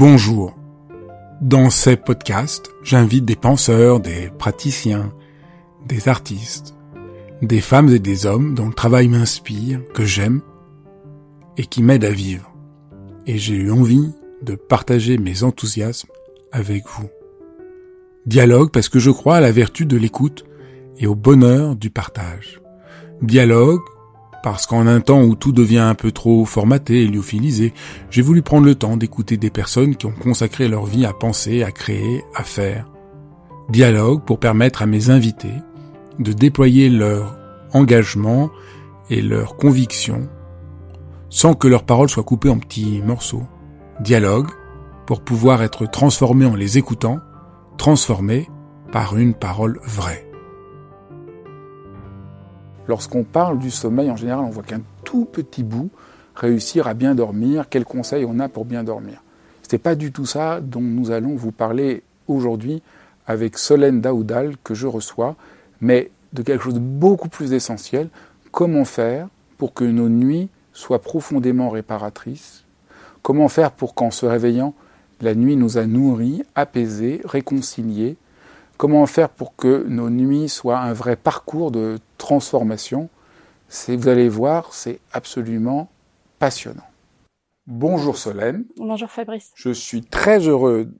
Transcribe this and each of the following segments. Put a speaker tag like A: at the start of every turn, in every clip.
A: Bonjour. Dans ces podcasts, j'invite des penseurs, des praticiens, des artistes, des femmes et des hommes dont le travail m'inspire, que j'aime et qui m'aident à vivre. Et j'ai eu envie de partager mes enthousiasmes avec vous. Dialogue parce que je crois à la vertu de l'écoute et au bonheur du partage. Dialogue parce qu'en un temps où tout devient un peu trop formaté et lyophilisé, j'ai voulu prendre le temps d'écouter des personnes qui ont consacré leur vie à penser, à créer, à faire. Dialogue pour permettre à mes invités de déployer leur engagement et leur conviction sans que leurs paroles soient coupées en petits morceaux. Dialogue pour pouvoir être transformé en les écoutant, transformé par une parole vraie. Lorsqu'on parle du sommeil, en général, on voit qu'un tout petit bout, réussir à bien dormir, quels conseils on a pour bien dormir? Ce n'est pas du tout ça dont nous allons vous parler aujourd'hui avec Solène Daoudal que je reçois, mais de quelque chose de beaucoup plus essentiel, comment faire pour que nos nuits soient profondément réparatrices, comment faire pour qu'en se réveillant, la nuit nous a nourris, apaisés, réconciliés, Comment faire pour que nos nuits soient un vrai parcours de transformation? Vous allez voir, c'est absolument passionnant. Bonjour Solène.
B: Bonjour Fabrice.
A: Je suis très heureux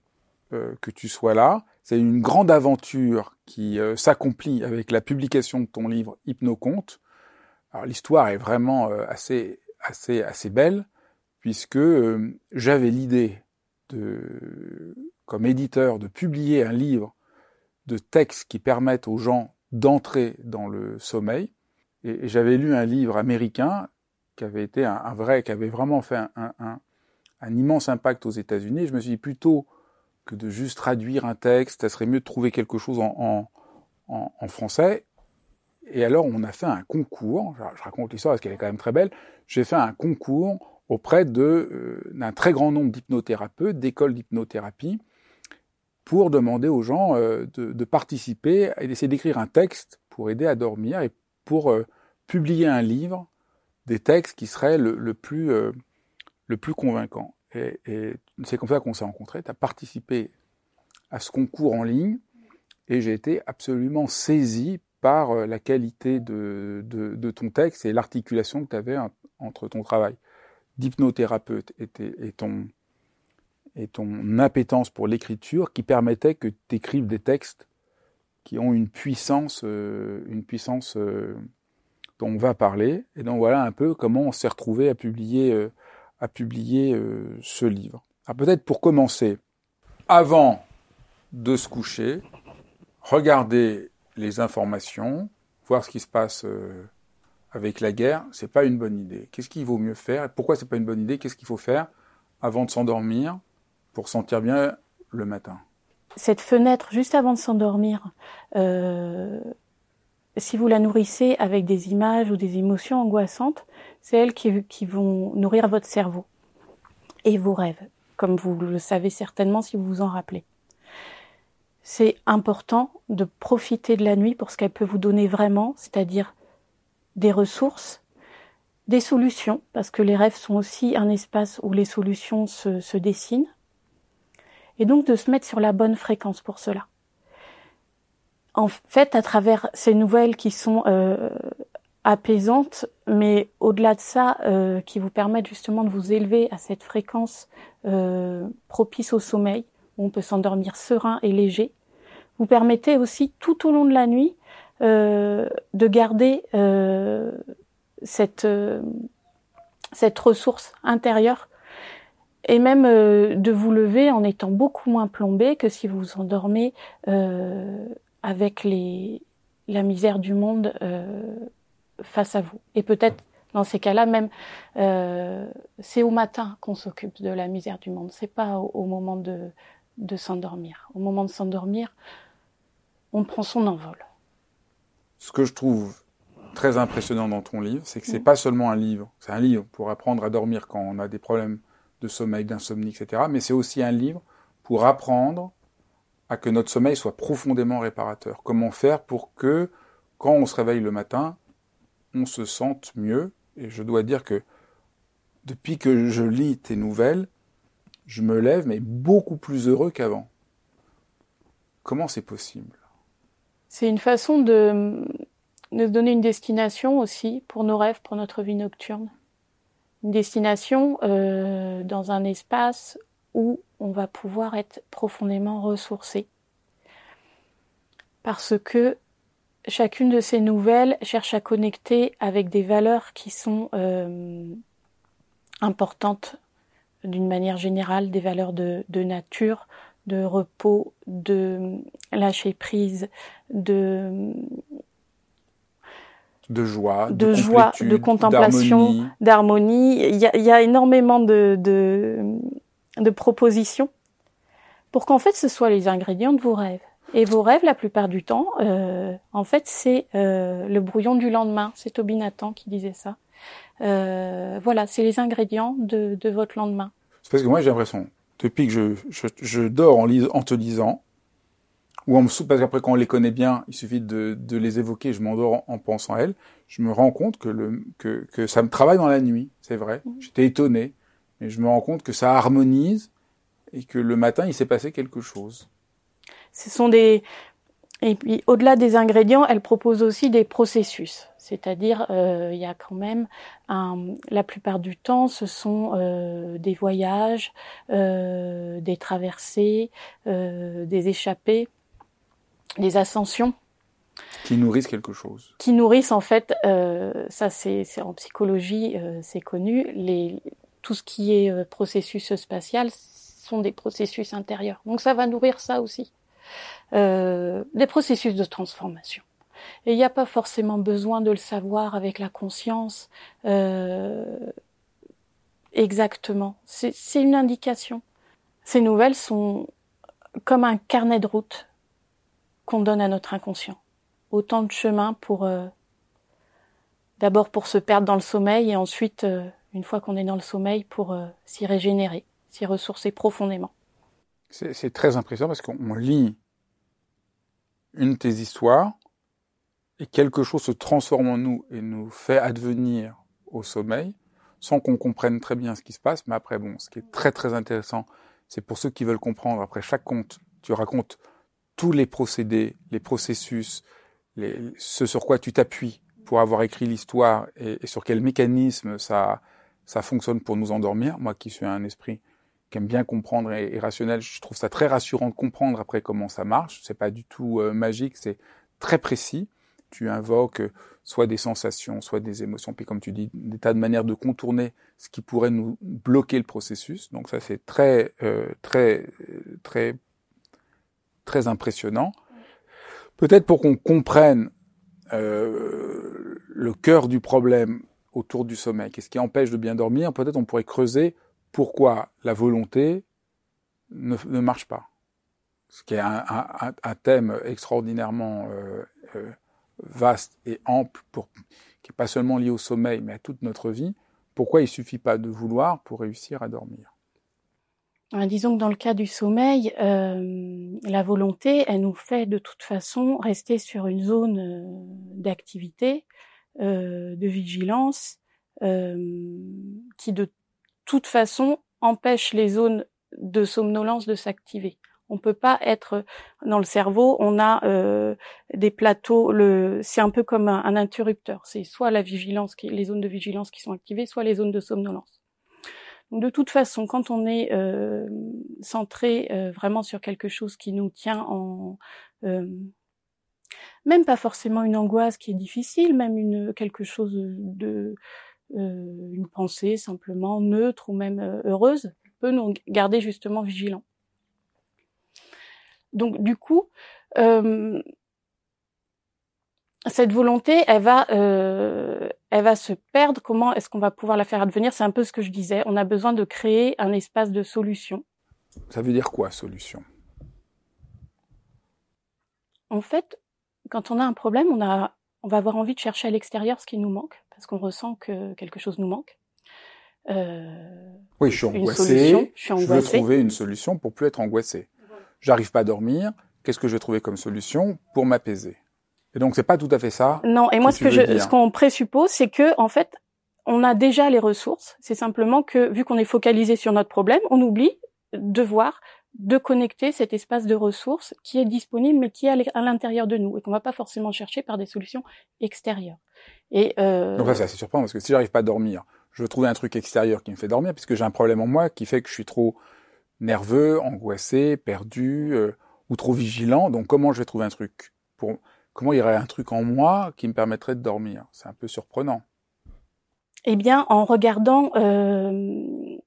A: euh, que tu sois là. C'est une grande aventure qui euh, s'accomplit avec la publication de ton livre Hypnoconte. Alors l'histoire est vraiment euh, assez assez assez belle puisque j'avais l'idée de comme éditeur de publier un livre de textes qui permettent aux gens d'entrer dans le sommeil. Et, j'avais lu un livre américain qui avait été un, vrai, qui avait vraiment fait un, immense impact aux États-Unis. Je me suis dit plutôt que de juste traduire un texte, ça serait mieux de trouver quelque chose en, français. Et alors, on a fait un concours. Je, raconte l'histoire parce qu'elle est quand même très belle. J'ai fait un concours auprès euh, d'un très grand nombre d'hypnothérapeutes, d'écoles d'hypnothérapie, pour demander aux gens euh, de, participer et d'essayer d'écrire un texte pour aider à dormir et pour euh, publier un livre des textes qui seraient le, plus, le convaincant. Et, c'est comme ça qu'on s'est rencontrés. Tu as participé à ce concours en ligne et j'ai été absolument saisi par la qualité de, ton texte et l'articulation que tu avais entre ton travail d'hypnothérapeute et, ton, et appétence pour l'écriture qui permettait que tu écrives des textes qui ont une puissance, euh, une puissance euh, dont on va parler. Et donc voilà un peu comment on s'est retrouvé à publier, euh, à publier ce livre. Alors peut-être pour commencer, avant de se coucher, regarder les informations, voir ce qui se passe avec la guerre, c'est pas une bonne idée. Qu'est-ce qu'il vaut mieux faire? Pourquoi c'est pas une bonne idée? Qu'est-ce qu'il faut faire avant de s'endormir pour sentir bien le matin?
B: Cette fenêtre juste avant de s'endormir, euh, si vous la nourrissez avec des images ou des émotions angoissantes, c'est elles qui, qui vont nourrir votre cerveau et vos rêves, comme vous le savez certainement si vous vous en rappelez. C'est important de profiter de la nuit pour ce qu'elle peut vous donner vraiment, c'est-à-dire des ressources, des solutions, parce que les rêves sont aussi un espace où les solutions se, dessinent, et donc de se mettre sur la bonne fréquence pour cela. En fait, à travers ces nouvelles qui sont euh, apaisantes, mais au-delà de ça, euh, qui vous permettent justement de vous élever à cette fréquence euh, propice au sommeil, où on peut s'endormir serein et léger, vous permettez aussi tout au long de la nuit de garder cette cette ressource intérieure et même euh, de vous lever en étant beaucoup moins plombé que si vous vous endormez euh, avec les, la misère du monde euh, face à vous. Et peut-être dans ces cas-là même, euh, c'est au matin qu'on s'occupe de la misère du monde. C'est pas au, moment de, de s'endormir. Au moment de s'endormir, on prend son envol.
A: Ce que je trouve très impressionnant dans ton livre, c'est que c'est pas seulement un livre. C'est un livre pour apprendre à dormir quand on a des problèmes de sommeil, d'insomnie, etc. Mais c'est aussi un livre pour apprendre à que notre sommeil soit profondément réparateur. Comment faire pour que, quand on se réveille le matin, on se sente mieux? Et je dois dire que depuis que je lis tes nouvelles, je me lève, mais beaucoup plus heureux qu'avant. Comment c'est possible?
B: C'est une façon de, de se donner une destination aussi pour nos rêves, pour notre vie nocturne. Une destination euh, dans un espace où on va pouvoir être profondément ressourcé. Parce que chacune de ces nouvelles cherche à connecter avec des valeurs qui sont euh, importantes d'une manière générale, des valeurs de, de, nature, de repos, de lâcher prise, de
A: de joie,
B: de, joie, de contemplation, d'harmonie. Il, y a énormément de, de, de propositions pour qu'en fait ce soit les ingrédients de vos rêves. Et vos rêves, la plupart du temps, euh, en fait, c'est euh, le brouillon du lendemain. C'est Toby Nathan qui disait ça. Euh, voilà, c'est les ingrédients de, de votre lendemain.
A: C'est parce que moi, j'ai l'impression, depuis que je, je, je dors en, en te lisant, ou en me parce qu'après quand on les connaît bien, il suffit de, de les évoquer, je m'endors en, pensant à elles, je me rends compte que, le, que, que ça me travaille dans la nuit, c'est vrai. Mmh. J'étais étonné, mais je me rends compte que ça harmonise et que le matin, il s'est passé quelque chose.
B: Ce sont des... Et puis, au-delà des ingrédients, elle propose aussi des processus. C'est-à-dire, euh, il y a quand même, un, la plupart du temps, ce sont euh, des voyages, euh, des traversées, des échappées, des ascensions.
A: Qui nourrissent quelque chose.
B: Qui nourrissent en fait, ça c'est en psychologie, c'est connu, les, tout ce qui est processus spatial sont des processus intérieurs. Donc ça va nourrir ça aussi. Des processus de transformation. Et il n'y a pas forcément besoin de le savoir avec la conscience euh, exactement. C'est une indication. Ces nouvelles sont comme un carnet de route qu'on donne à notre inconscient. Autant de chemins pour euh, d'abord pour se perdre dans le sommeil et ensuite euh, une fois qu'on est dans le sommeil, pour euh, s'y régénérer, s'y ressourcer profondément.
A: C'est très impressionnant parce qu'on lit une de tes histoires et quelque chose se transforme en nous et nous fait advenir au sommeil sans qu'on comprenne très bien ce qui se passe. Mais après, bon, ce qui est très très intéressant, c'est pour ceux qui veulent comprendre, après chaque conte, tu racontes tous les procédés, les processus, les, ce sur quoi tu t'appuies pour avoir écrit l'histoire et, sur quel mécanisme ça, ça fonctionne pour nous endormir. Moi qui suis un esprit qui aime bien comprendre et, rationnel, je trouve ça très rassurant de comprendre après comment ça marche. C'est pas du tout euh, magique, c'est très précis. Tu invoques euh, soit des sensations, soit des émotions, puis comme tu dis, des tas de manières de contourner ce qui pourrait nous bloquer le processus. Donc ça c'est très euh, très très très impressionnant. Peut-être pour qu'on comprenne euh, le cœur du problème autour du sommeil Qu'est-ce qui empêche de bien dormir Peut-être on pourrait creuser pourquoi la volonté ne, marche pas. Ce qui est un, un, un thème extraordinairement euh, euh, vaste et ample, qui n'est pas seulement lié au sommeil, mais à toute notre vie. Pourquoi il suffit pas de vouloir pour réussir à dormir?
B: Euh, Disons que dans le cas du sommeil, euh, la volonté, elle nous fait de toute façon rester sur une zone euh, d'activité euh, de vigilance qui de toute façon empêche les zones de somnolence de s'activer. On peut pas être dans le cerveau. On a euh, des plateaux. C'est un peu comme un, interrupteur. C'est soit la vigilance, les zones de vigilance qui sont activées, soit les zones de somnolence. De toute façon, quand on est euh, centré euh, vraiment sur quelque chose qui nous tient en euh, même pas forcément une angoisse qui est difficile, même une quelque chose de euh, une pensée simplement neutre ou même euh, heureuse peut nous garder justement vigilants. Donc du coup, euh, cette volonté, elle va, euh, elle va se perdre. Comment est-ce qu'on va pouvoir la faire advenir? C'est un peu ce que je disais. On a besoin de créer un espace de solution.
A: Ça veut dire quoi, solution?
B: En fait, quand on a un problème, on, a, on va avoir envie de chercher à l'extérieur ce qui nous manque, parce qu'on ressent que quelque chose nous manque. euh,
A: oui, je suis angoissé. Je, je veux trouver une solution pour plus être angoissé. J'arrive pas à dormir. Qu'est-ce que je vais trouver comme solution pour m'apaiser? Et donc c'est pas tout à fait ça.
B: Non. Et moi, ce que je, ce qu'on présuppose, c'est que en fait, on a déjà les ressources. C'est simplement que vu qu'on est focalisé sur notre problème, on oublie de voir de connecter cet espace de ressources qui est disponible mais qui est à l'intérieur de nous et qu'on va pas forcément chercher par des solutions extérieures.
A: Et euh... donc ça c'est assez surprenant parce que si j'arrive pas à dormir, je veux trouver un truc extérieur qui me fait dormir puisque j'ai un problème en moi qui fait que je suis trop nerveux, angoissé, perdu euh, ou trop vigilant. Donc comment je vais trouver un truc pour comment il y aurait un truc en moi qui me permettrait de dormir? C'est un peu surprenant.
B: Eh bien, en regardant euh,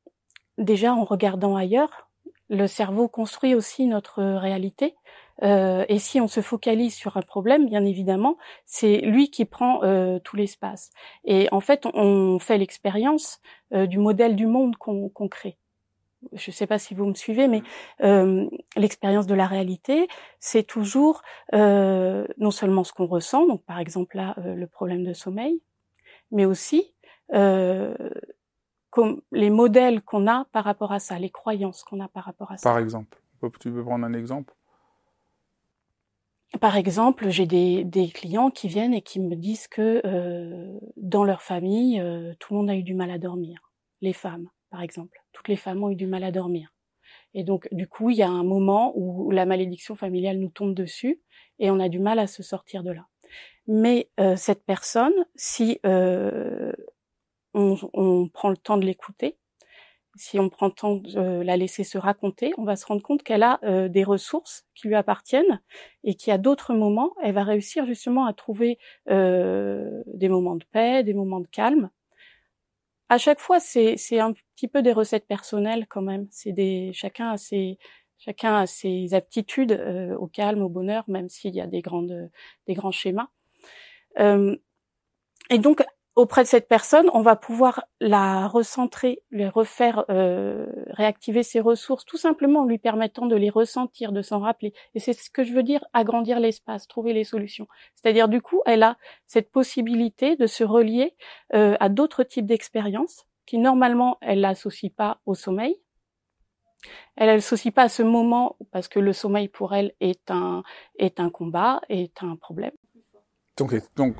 B: déjà en regardant ailleurs, le cerveau construit aussi notre réalité. Euh, et si on se focalise sur un problème, bien évidemment, c'est lui qui prend euh, tout l'espace. Et en fait, on, fait l'expérience euh, du modèle du monde qu'on crée. Je ne sais pas si vous me suivez, mais euh, l'expérience de la réalité, c'est toujours euh, non seulement ce qu'on ressent, donc par exemple là le problème de sommeil, mais aussi comme les modèles qu'on a par rapport à ça, les croyances qu'on a par rapport à ça.
A: Par exemple, tu peux prendre un exemple?
B: Par exemple, j'ai des, des, clients qui viennent et qui me disent que euh, dans leur famille, euh, tout le monde a eu du mal à dormir. Les femmes, par exemple, toutes les femmes ont eu du mal à dormir. Et donc, du coup, il y a un moment où la malédiction familiale nous tombe dessus et on a du mal à se sortir de là. Mais euh, cette personne, si euh, on, prend le temps de l'écouter, si on prend le temps de la laisser se raconter, on va se rendre compte qu'elle a euh, des ressources qui lui appartiennent et qu'à d'autres moments, elle va réussir justement à trouver euh, des moments de paix, des moments de calme. À chaque fois, c'est un petit peu des recettes personnelles quand même. C'est des chacun a ses chacun a ses aptitudes euh, au calme, au bonheur, même s'il y a des grandes des grands schémas. et donc auprès de cette personne, on va pouvoir la recentrer, lui refaire euh, réactiver ses ressources, tout simplement en lui permettant de les ressentir, de s'en rappeler. Et c'est ce que je veux dire, agrandir l'espace, trouver les solutions. C'est-à-dire du coup, elle a cette possibilité de se relier euh, à d'autres types d'expériences qui normalement elle l'associe pas au sommeil. Elle ne l'associe pas à ce moment parce que le sommeil pour elle est un est un combat, est un problème.
A: Donc, donc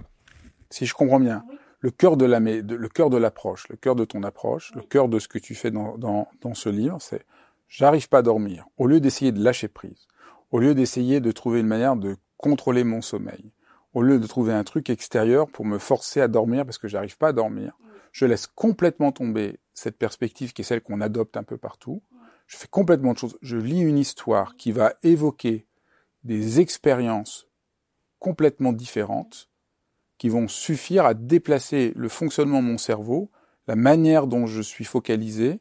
A: si je comprends bien le cœur de la, le cœur de l'approche, le cœur de ton approche, le cœur de ce que tu fais dans, dans, dans ce livre, c'est j'arrive pas à dormir. Au lieu d'essayer de lâcher prise, au lieu d'essayer de trouver une manière de contrôler mon sommeil, au lieu de trouver un truc extérieur pour me forcer à dormir parce que j'arrive pas à dormir, je laisse complètement tomber cette perspective qui est celle qu'on adopte un peu partout. Je fais complètement de choses. Je lis une histoire qui va évoquer des expériences complètement différentes qui vont suffire à déplacer le fonctionnement de mon cerveau, la manière dont je suis focalisé,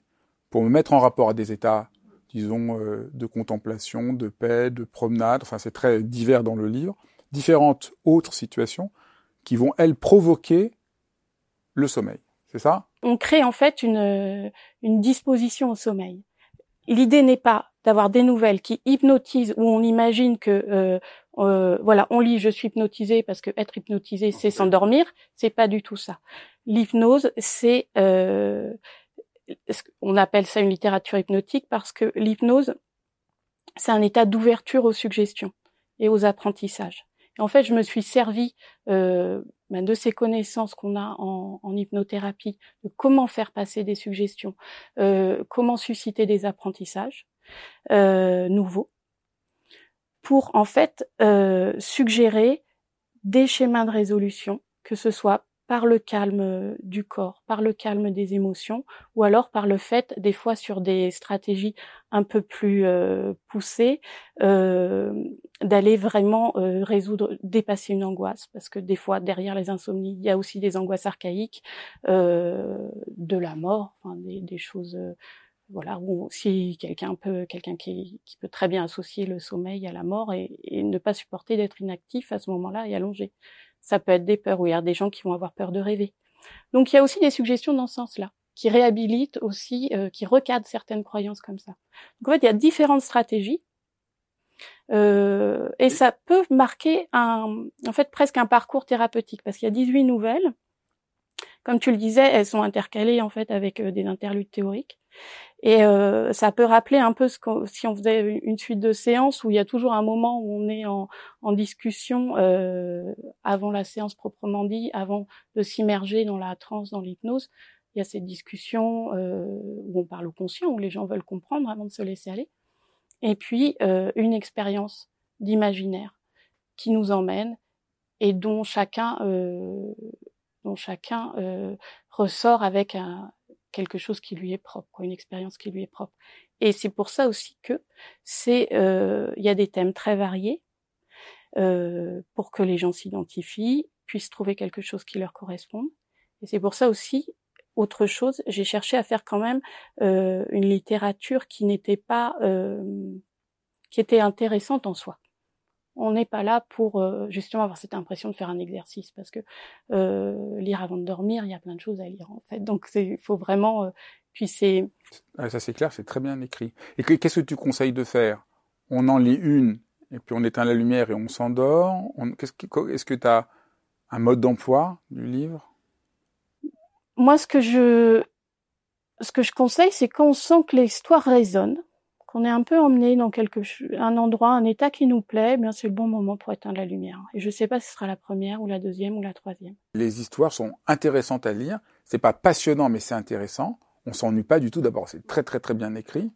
A: pour me mettre en rapport à des états, disons, euh, de contemplation, de paix, de promenade, enfin c'est très divers dans le livre, différentes autres situations qui vont, elles, provoquer le sommeil. C'est ça?
B: On crée en fait une, une disposition au sommeil. L'idée n'est pas d'avoir des nouvelles qui hypnotisent où on imagine que euh, euh, voilà, on lit, je suis hypnotisé parce que être hypnotisé, c'est s'endormir. C'est pas du tout ça. L'hypnose, c'est, euh, on appelle ça une littérature hypnotique parce que l'hypnose, c'est un état d'ouverture aux suggestions et aux apprentissages. Et en fait, je me suis servi euh, ben, de ces connaissances qu'on a en, en, hypnothérapie, de comment faire passer des suggestions, euh, comment susciter des apprentissages euh, nouveaux pour en fait euh, suggérer des schémas de résolution, que ce soit par le calme euh, du corps, par le calme des émotions, ou alors par le fait, des fois sur des stratégies un peu plus euh, poussées, euh, d'aller vraiment euh, résoudre, dépasser une angoisse, parce que des fois derrière les insomnies, il y a aussi des angoisses archaïques, de la mort, enfin, des, des choses voilà, ou si quelqu'un peut, quelqu'un qui, qui, peut très bien associer le sommeil à la mort et, ne pas supporter d'être inactif à ce moment-là et allongé. Ça peut être des peurs, ou il y a des gens qui vont avoir peur de rêver. Donc il y a aussi des suggestions dans ce sens-là, qui réhabilitent aussi, euh, qui recadrent certaines croyances comme ça. Donc en fait, il y a différentes stratégies. Euh, et ça peut marquer un, en fait presque un parcours thérapeutique parce qu'il y a 18 nouvelles comme tu le disais, elles sont intercalées en fait avec des interludes théoriques. Et euh, ça peut rappeler un peu ce si on faisait une suite de séances où il y a toujours un moment où on est en, en discussion euh, avant la séance proprement dit, avant de s'immerger dans la transe, dans l'hypnose. Il y a cette discussion euh, où on parle au conscient, où les gens veulent comprendre avant de se laisser aller. Et puis euh, une expérience d'imaginaire qui nous emmène et dont chacun euh, dont chacun euh, ressort avec un, quelque chose qui lui est propre, une expérience qui lui est propre. Et c'est pour ça aussi que c'est, euh, il y a des thèmes très variés euh, pour que les gens s'identifient, puissent trouver quelque chose qui leur corresponde. Et c'est pour ça aussi, autre chose, j'ai cherché à faire quand même euh, une littérature qui n'était pas, qui était intéressante en soi on n'est pas là pour euh, justement avoir cette impression de faire un exercice parce que euh, lire avant de dormir, il y a plein de choses à lire en fait. Donc il faut vraiment euh, puis c'est
A: ah, ça c'est clair, c'est très bien écrit. Et qu'est-ce que tu conseilles de faire? On en lit une et puis on éteint la lumière et on s'endort. Est-ce que tu as un mode d'emploi du livre?
B: Moi ce que je ce que je conseille c'est quand on sent que l'histoire résonne qu'on est un peu emmené dans quelque un endroit, un état qui nous plaît, eh bien c'est le bon moment pour éteindre la lumière. Et je ne sais pas si ce sera la première ou la deuxième ou la troisième.
A: Les histoires sont intéressantes à lire. C'est pas passionnant, mais c'est intéressant. On s'ennuie pas du tout. D'abord, c'est très très très bien écrit.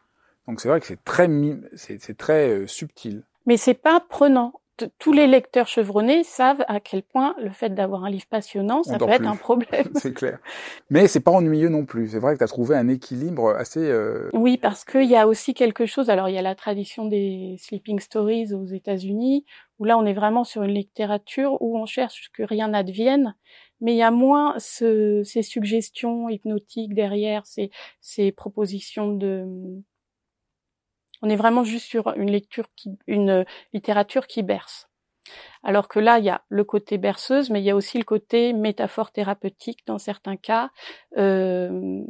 A: Donc c'est vrai que c'est très c'est très euh, subtil.
B: Mais c'est pas prenant tous les lecteurs chevronnés savent à quel point le fait d'avoir un livre passionnant, ça peut être un problème.
A: c'est clair. Mais c'est pas ennuyeux non plus. C'est vrai que tu as trouvé un équilibre assez. Euh...
B: Oui, parce qu'il y a aussi quelque chose. Alors il y a la tradition des sleeping stories aux États-Unis, où là on est vraiment sur une littérature où on cherche que rien n'advienne, mais il y a moins ce, ces suggestions hypnotiques derrière, ces, ces propositions de on est vraiment juste sur une lecture qui, une littérature qui berce. Alors que là, il y a le côté berceuse, mais il y a aussi le côté métaphore thérapeutique dans certains cas, euh,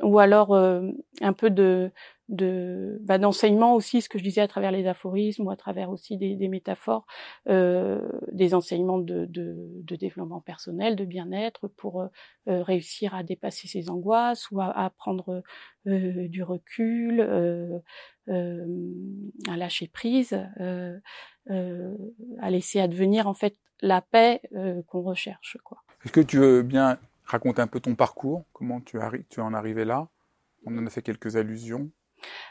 B: ou alors euh, un peu de, de bah, d'enseignement aussi, ce que je disais à travers les aphorismes ou à travers aussi des, métaphores, euh, des enseignements de, de, de, développement personnel, de bien-être pour euh, euh réussir à dépasser ses angoisses ou à, à prendre euh, du recul, euh, à lâcher prise, à laisser advenir en fait la paix qu'on recherche. Quoi.
A: Est-ce que tu veux bien raconter un peu ton parcours, comment tu, tu en arrivé là? On en a fait quelques allusions.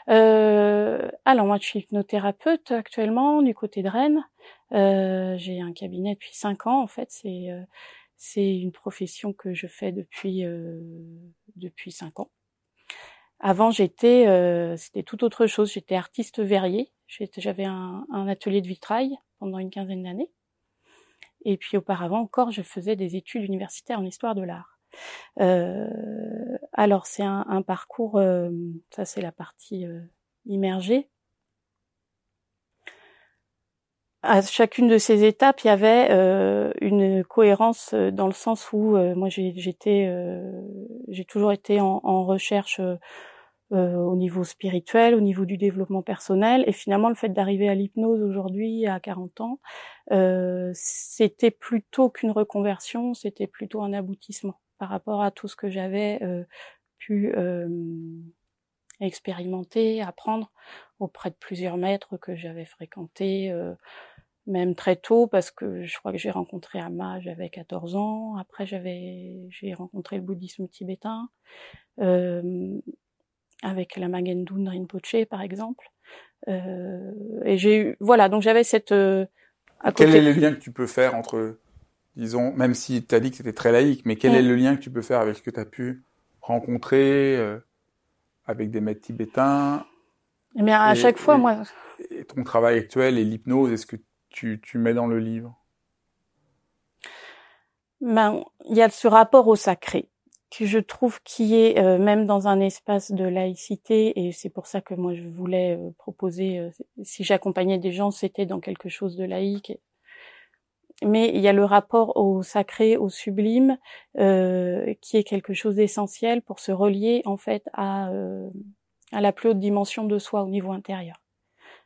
B: Euh, alors moi, je suis hypnothérapeute actuellement du côté de Rennes. Euh, j'ai un cabinet depuis cinq ans. En fait, c'est euh, c'est une profession que je fais depuis euh, depuis cinq ans. Avant, j'étais c'était tout autre chose. J'étais artiste verrier. J'avais un, un atelier de vitrail pendant une quinzaine d'années. Et puis auparavant encore, je faisais des études universitaires en histoire de l'art. Euh, alors c'est un, parcours, euh, ça c'est la partie euh, immergée. À chacune de ces étapes, il y avait une cohérence dans le sens où moi j'ai toujours été en, recherche au niveau spirituel, au niveau du développement personnel. Et finalement, le fait d'arriver à l'hypnose aujourd'hui, à 40 ans, c'était plutôt qu'une reconversion, c'était plutôt un aboutissement par rapport à tout ce que j'avais euh, pu euh, expérimenter, apprendre auprès de plusieurs maîtres que j'avais fréquentés, euh, même très tôt, parce que je crois que j'ai rencontré Amma, j'avais 14 ans. Après, j'avais, j'ai rencontré le bouddhisme tibétain, avec la Magendun Rinpoche, par exemple. et j'ai eu, voilà, donc j'avais cette...
A: à côté... Quel est le lien que tu peux faire entre disons, même si tu as dit que c'était très laïque, mais quel est le lien que tu peux faire avec ce que tu as pu rencontrer euh, avec des maîtres tibétains
B: Eh bien, à chaque fois, moi...
A: Et ton travail actuel et l'hypnose, est-ce que tu, tu mets dans le livre?
B: Ben, il y a ce rapport au sacré que je trouve qui est euh, même dans un espace de laïcité et c'est pour ça que moi je voulais euh, proposer si j'accompagnais des gens c'était dans quelque chose de laïque mais il y a le rapport au sacré, au sublime, euh, qui est quelque chose d'essentiel pour se relier en fait à, euh, à la plus haute dimension de soi au niveau intérieur.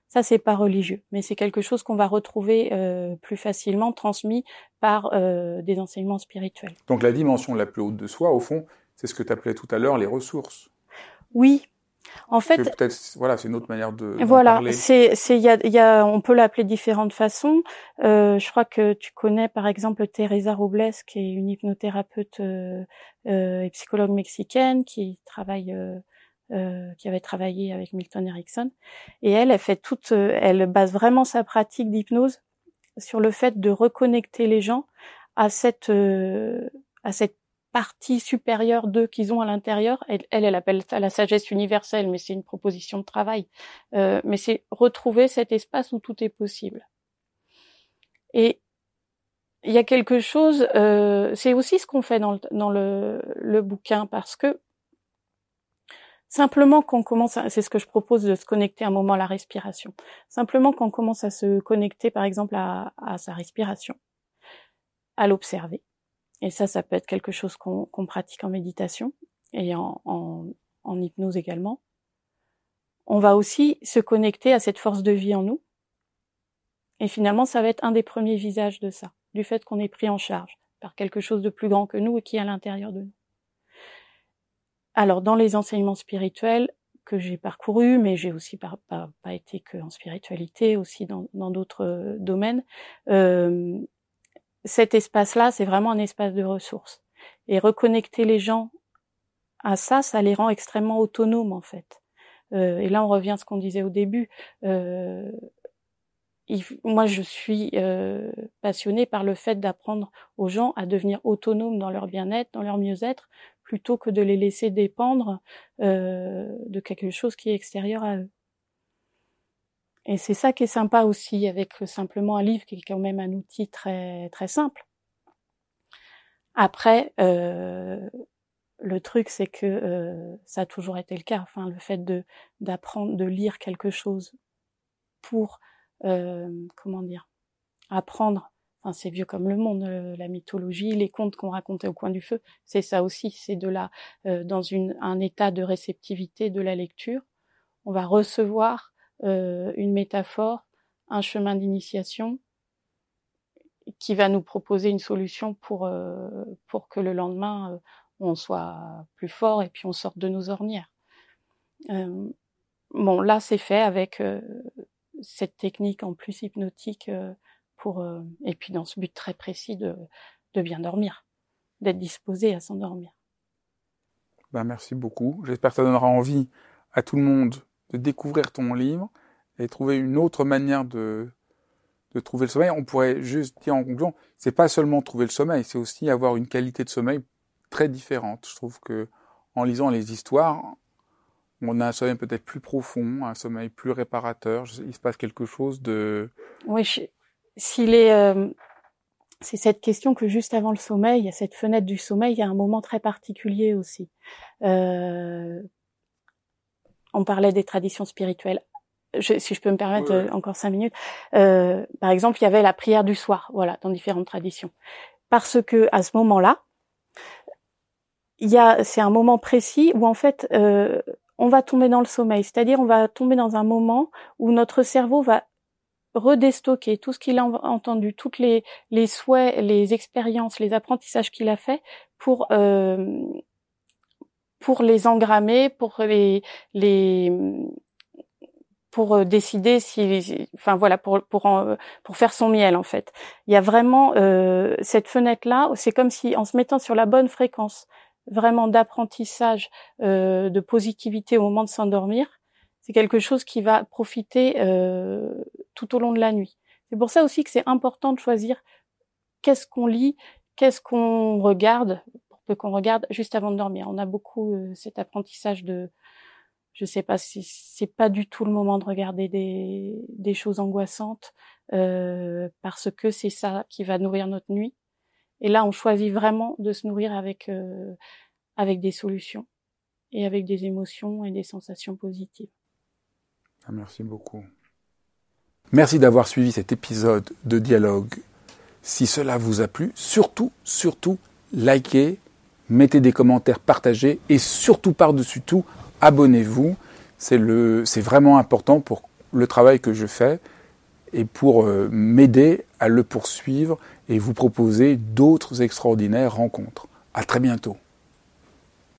B: Ça, c'est pas religieux, mais c'est quelque chose qu'on va retrouver euh, plus facilement transmis par euh, des enseignements spirituels.
A: Donc la dimension la plus haute de soi, au fond, c'est ce que tu appelais tout à l'heure les ressources.
B: Oui. En fait,
A: peut-être, voilà, c'est une autre manière de.
B: Voilà, c'est, c'est, il y a, y a, on peut l'appeler différentes façons. Euh, je crois que tu connais, par exemple, Teresa Robles, qui est une hypnothérapeute euh, euh, et psychologue mexicaine, qui travaille euh, qui avait travaillé avec Milton Erickson. Et elle, elle fait toute, euh, elle base vraiment sa pratique d'hypnose sur le fait de reconnecter les gens à cette, euh, à cette partie supérieure d'eux qu'ils ont à l'intérieur. Elle, elle, appelle ça la sagesse universelle, mais c'est une proposition de travail. Euh, mais c'est retrouver cet espace où tout est possible. Et il y a quelque chose, euh, c'est aussi ce qu'on fait dans le, dans le, le bouquin, parce que Simplement qu'on commence, c'est ce que je propose de se connecter un moment à la respiration. Simplement qu'on commence à se connecter, par exemple, à, sa respiration, à l'observer. Et ça, ça peut être quelque chose qu'on pratique en méditation et en, hypnose également. On va aussi se connecter à cette force de vie en nous. Et finalement, ça va être un des premiers visages de ça, du fait qu'on est pris en charge par quelque chose de plus grand que nous et qui est à l'intérieur de nous. Alors, dans les enseignements spirituels que j'ai parcourus, mais j'ai aussi pas, pas, été que en spiritualité, aussi dans d'autres euh, domaines, euh, cet espace-là, c'est vraiment un espace de ressources. Et reconnecter les gens à ça, ça les rend extrêmement autonomes en fait. Euh, et là, on revient à ce qu'on disait au début. Euh, moi, je suis euh, passionnée par le fait d'apprendre aux gens à devenir autonomes dans leur bien-être, dans leur mieux-être, plutôt que de les laisser dépendre euh, de quelque chose qui est extérieur à eux. Et c'est ça qui est sympa aussi avec simplement un livre qui est quand même un outil très très simple. Après, euh, le truc c'est que euh, ça a toujours été le cas. Enfin, le fait de d'apprendre, de lire quelque chose pour euh, comment dire, apprendre. Enfin, c'est vieux comme le monde, euh, la mythologie, les contes qu'on racontait au coin du feu, c'est ça aussi. C'est de là, euh, dans une, un état de réceptivité de la lecture, on va recevoir une métaphore, un chemin d'initiation qui va nous proposer une solution pour pour que le lendemain on soit plus fort et puis on sorte de nos ornières. bon, là c'est fait avec cette technique en plus hypnotique euh, pour euh, et puis dans ce but très précis de, de bien dormir, d'être disposé à s'endormir.
A: Ben merci beaucoup. J'espère que ça donnera envie à tout le monde de découvrir ton livre et trouver une autre manière de de trouver le sommeil. On pourrait juste dire en conclusion, c'est pas seulement trouver le sommeil, c'est aussi avoir une qualité de sommeil très différente. Je trouve que en lisant les histoires, on a un sommeil peut-être plus profond, un sommeil plus réparateur. Il se passe quelque chose de.
B: Oui, s'il est, euh, c'est cette question que juste avant le sommeil, il y a cette fenêtre du sommeil, il y a un moment très particulier aussi. Euh... On parlait des traditions spirituelles. Je, si je peux me permettre euh, encore cinq minutes. Euh, par exemple, il y avait la prière du soir, voilà, dans différentes traditions, parce que à ce moment-là, il y a, c'est un moment précis où en fait euh, on va tomber dans le sommeil, c'est-à-dire on va tomber dans un moment où notre cerveau va redestocker tout ce qu'il a entendu, toutes les, les souhaits, les expériences, les apprentissages qu'il a fait pour euh, pour les engrammer, pour les les pour euh, décider si, enfin voilà, pour pour pour faire son miel en fait. Il y a vraiment euh, cette fenêtre là, c'est comme si en se mettant sur la bonne fréquence vraiment d'apprentissage, euh, de positivité au moment de s'endormir, c'est quelque chose qui va profiter euh, tout au long de la nuit. C'est pour ça aussi que c'est important de choisir qu'est-ce qu'on lit, qu'est-ce qu'on regarde, qu'on regarde juste avant de dormir. On a beaucoup euh, cet apprentissage de, je sais pas si c'est pas du tout le moment de regarder des, choses angoissantes euh, parce que c'est ça qui va nourrir notre nuit. Et là, on choisit vraiment de se nourrir avec euh, des solutions et avec des émotions et des sensations positives.
A: Ah, merci beaucoup. Merci d'avoir suivi cet épisode de dialogue. Si cela vous a plu, surtout, surtout, likez, mettez des commentaires, partagez et surtout par-dessus tout, abonnez-vous. C'est le, c'est vraiment important pour le travail que je fais et pour euh, m'aider à le poursuivre et vous proposer d'autres extraordinaires rencontres. À très bientôt.